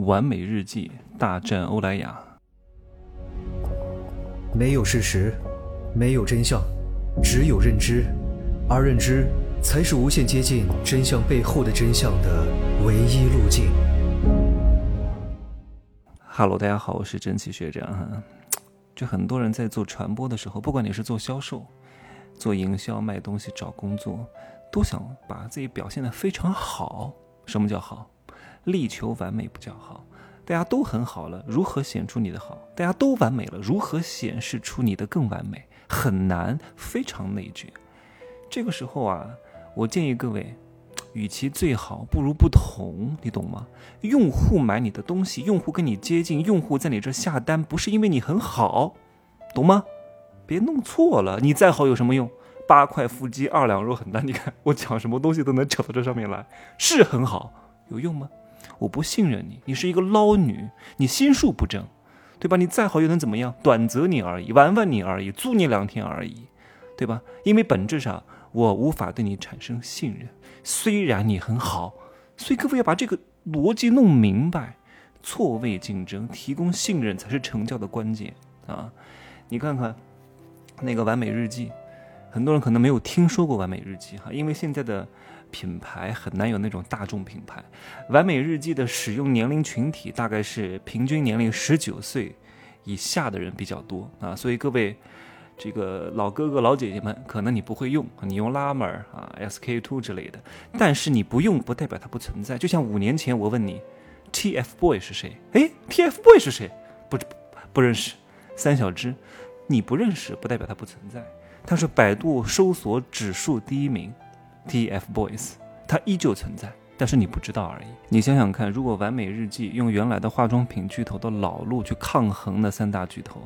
完美日记大战欧莱雅。没有事实，没有真相，只有认知，而认知才是无限接近真相背后的真相的唯一路径。Hello，大家好，我是真奇学长哈。就很多人在做传播的时候，不管你是做销售、做营销、卖东西、找工作，都想把自己表现得非常好。什么叫好？力求完美不叫好。大家都很好了，如何显出你的好？大家都完美了，如何显示出你的更完美？很难，非常内卷。这个时候啊，我建议各位，与其最好，不如不同，你懂吗？用户买你的东西，用户跟你接近，用户在你这下单，不是因为你很好，懂吗？别弄错了，你再好有什么用？八块腹肌，二两肉很大，你看我讲什么东西都能扯到这上面来，是很好，有用吗？我不信任你，你是一个捞女，你心术不正，对吧？你再好又能怎么样？短则你而已，玩玩你而已，租你两天而已，对吧？因为本质上我无法对你产生信任，虽然你很好，所以各位要把这个逻辑弄明白，错位竞争，提供信任才是成交的关键啊！你看看那个完美日记，很多人可能没有听说过完美日记哈，因为现在的。品牌很难有那种大众品牌，完美日记的使用年龄群体大概是平均年龄十九岁以下的人比较多啊，所以各位这个老哥哥老姐姐们，可能你不会用，你用拉美儿啊、SK two 之类的，但是你不用不代表它不存在。就像五年前我问你，TFBOY 是谁？哎，TFBOY 是谁？不不认识。三小只，你不认识不代表它不存在，它是百度搜索指数第一名。TFBOYS，它依旧存在，但是你不知道而已。你想想看，如果完美日记用原来的化妆品巨头的老路去抗衡那三大巨头，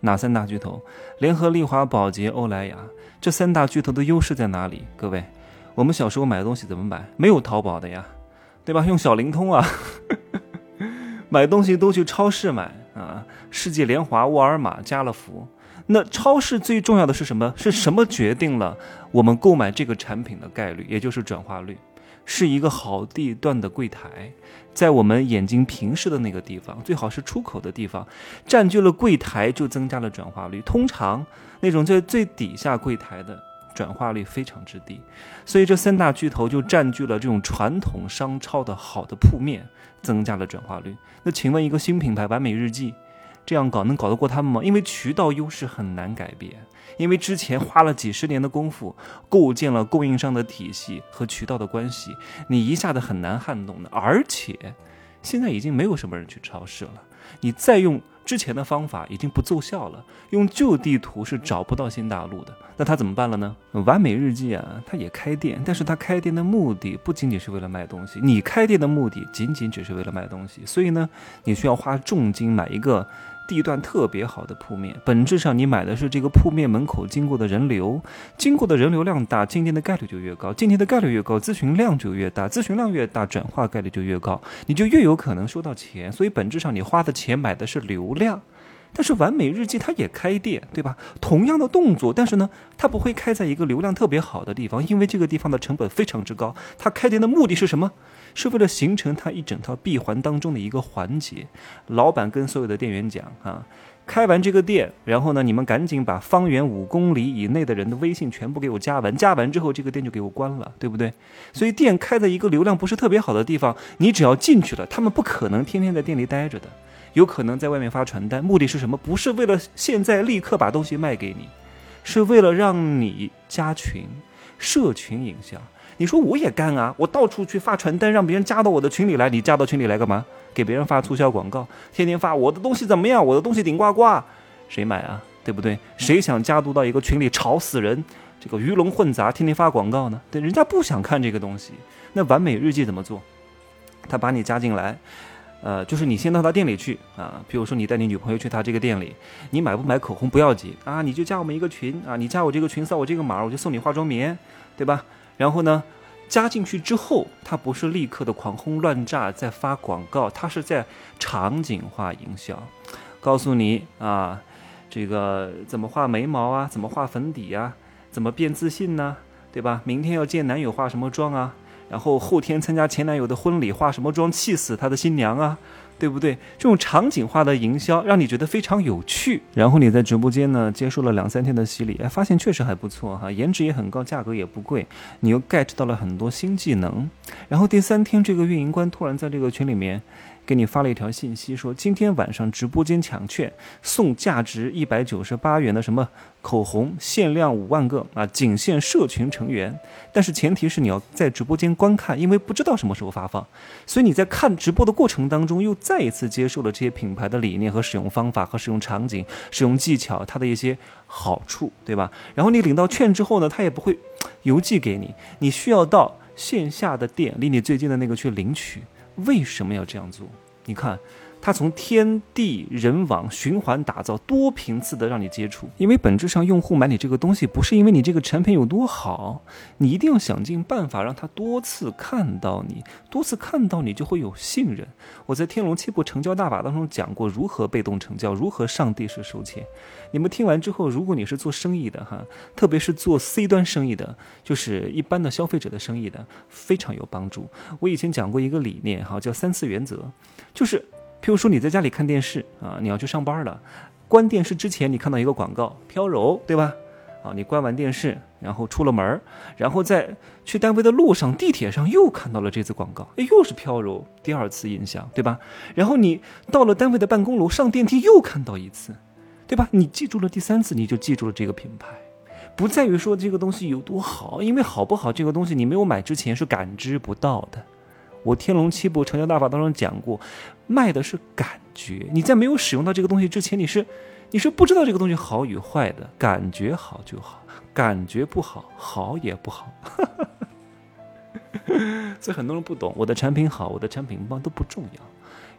哪三大巨头？联合利华、宝洁、欧莱雅，这三大巨头的优势在哪里？各位，我们小时候买东西怎么买？没有淘宝的呀，对吧？用小灵通啊，买东西都去超市买啊，世纪联华、沃尔玛、家乐福。那超市最重要的是什么？是什么决定了我们购买这个产品的概率，也就是转化率？是一个好地段的柜台，在我们眼睛平视的那个地方，最好是出口的地方，占据了柜台就增加了转化率。通常那种在最底下柜台的转化率非常之低，所以这三大巨头就占据了这种传统商超的好的铺面，增加了转化率。那请问一个新品牌完美日记？这样搞能搞得过他们吗？因为渠道优势很难改变，因为之前花了几十年的功夫构建了供应商的体系和渠道的关系，你一下子很难撼动的。而且现在已经没有什么人去超市了，你再用之前的方法已经不奏效了，用旧地图是找不到新大陆的。那他怎么办了呢？完美日记啊，他也开店，但是他开店的目的不仅仅是为了卖东西，你开店的目的仅仅只是为了卖东西，所以呢，你需要花重金买一个。地段特别好的铺面，本质上你买的是这个铺面门口经过的人流，经过的人流量大，进店的概率就越高，进店的概率越高，咨询量就越大，咨询量越大，转化概率就越高，你就越有可能收到钱。所以本质上你花的钱买的是流量。但是完美日记它也开店，对吧？同样的动作，但是呢，它不会开在一个流量特别好的地方，因为这个地方的成本非常之高。它开店的目的是什么？是为了形成它一整套闭环当中的一个环节。老板跟所有的店员讲啊，开完这个店，然后呢，你们赶紧把方圆五公里以内的人的微信全部给我加完，加完之后这个店就给我关了，对不对？所以店开在一个流量不是特别好的地方，你只要进去了，他们不可能天天在店里待着的。有可能在外面发传单，目的是什么？不是为了现在立刻把东西卖给你，是为了让你加群、社群营销。你说我也干啊，我到处去发传单，让别人加到我的群里来。你加到群里来干嘛？给别人发促销广告，天天发我的东西怎么样？我的东西顶呱呱，谁买啊？对不对？谁想加入到一个群里吵死人？这个鱼龙混杂，天天发广告呢？对，人家不想看这个东西。那完美日记怎么做？他把你加进来。呃，就是你先到他店里去啊，比如说你带你女朋友去他这个店里，你买不买口红不要紧啊，你就加我们一个群啊，你加我这个群扫我这个码，我就送你化妆棉，对吧？然后呢，加进去之后，他不是立刻的狂轰乱炸在发广告，他是在场景化营销，告诉你啊，这个怎么画眉毛啊，怎么画粉底啊，怎么变自信呢，对吧？明天要见男友化什么妆啊？然后后天参加前男友的婚礼，化什么妆气死他的新娘啊？对不对？这种场景化的营销让你觉得非常有趣，然后你在直播间呢接受了两三天的洗礼，哎，发现确实还不错哈，颜值也很高，价格也不贵，你又 get 到了很多新技能。然后第三天，这个运营官突然在这个群里面。给你发了一条信息，说今天晚上直播间抢券送价值一百九十八元的什么口红，限量五万个啊，仅限社群成员。但是前提是你要在直播间观看，因为不知道什么时候发放，所以你在看直播的过程当中，又再一次接受了这些品牌的理念和使用方法和使用场景、使用技巧，它的一些好处，对吧？然后你领到券之后呢，他也不会邮寄给你，你需要到线下的店，离你最近的那个去领取。为什么要这样做？你看。它从天地人网循环打造，多频次的让你接触，因为本质上用户买你这个东西不是因为你这个产品有多好，你一定要想尽办法让他多次看到你，多次看到你就会有信任。我在《天龙七步成交大法》当中讲过如何被动成交，如何上帝式收钱。你们听完之后，如果你是做生意的哈，特别是做 C 端生意的，就是一般的消费者的生意的，非常有帮助。我以前讲过一个理念哈，叫三次原则，就是。譬如说你在家里看电视啊，你要去上班了，关电视之前你看到一个广告飘柔，对吧？啊，你关完电视，然后出了门然后在去单位的路上、地铁上又看到了这次广告，哎，又是飘柔，第二次印象，对吧？然后你到了单位的办公楼，上电梯又看到一次，对吧？你记住了第三次，你就记住了这个品牌，不在于说这个东西有多好，因为好不好这个东西你没有买之前是感知不到的。我《天龙七部成交大法》当中讲过，卖的是感觉。你在没有使用到这个东西之前，你是你是不知道这个东西好与坏的。感觉好就好，感觉不好，好也不好。所以很多人不懂，我的产品好，我的产品棒都不重要，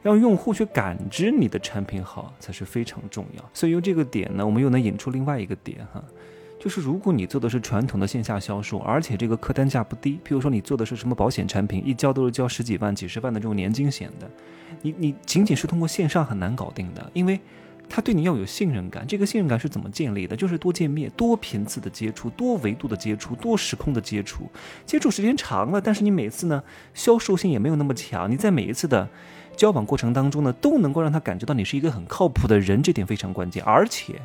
让用户去感知你的产品好才是非常重要。所以用这个点呢，我们又能引出另外一个点哈。就是如果你做的是传统的线下销售，而且这个客单价不低，譬如说你做的是什么保险产品，一交都是交十几万、几十万的这种年金险的，你你仅仅是通过线上很难搞定的，因为他对你要有信任感。这个信任感是怎么建立的？就是多见面、多频次的接触、多维度的接触、多时空的接触。接触时间长了，但是你每次呢销售性也没有那么强。你在每一次的交往过程当中呢，都能够让他感觉到你是一个很靠谱的人，这点非常关键，而且。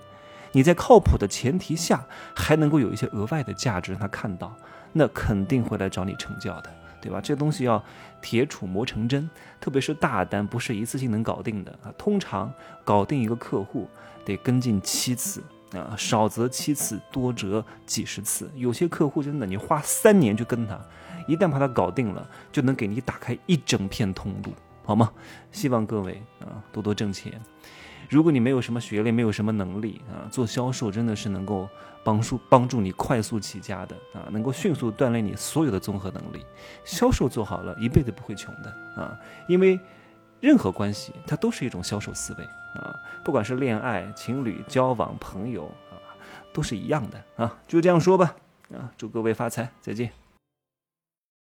你在靠谱的前提下，还能够有一些额外的价值让他看到，那肯定会来找你成交的，对吧？这东西要铁杵磨成针，特别是大单不是一次性能搞定的啊。通常搞定一个客户得跟进七次啊，少则七次，多则几十次。有些客户真的你花三年去跟他，一旦把他搞定了，就能给你打开一整片通路，好吗？希望各位啊多多挣钱。如果你没有什么学历，没有什么能力啊，做销售真的是能够帮助帮助你快速起家的啊，能够迅速锻炼你所有的综合能力。销售做好了，一辈子不会穷的啊，因为任何关系它都是一种销售思维啊，不管是恋爱、情侣、交往、朋友啊，都是一样的啊。就这样说吧啊，祝各位发财，再见。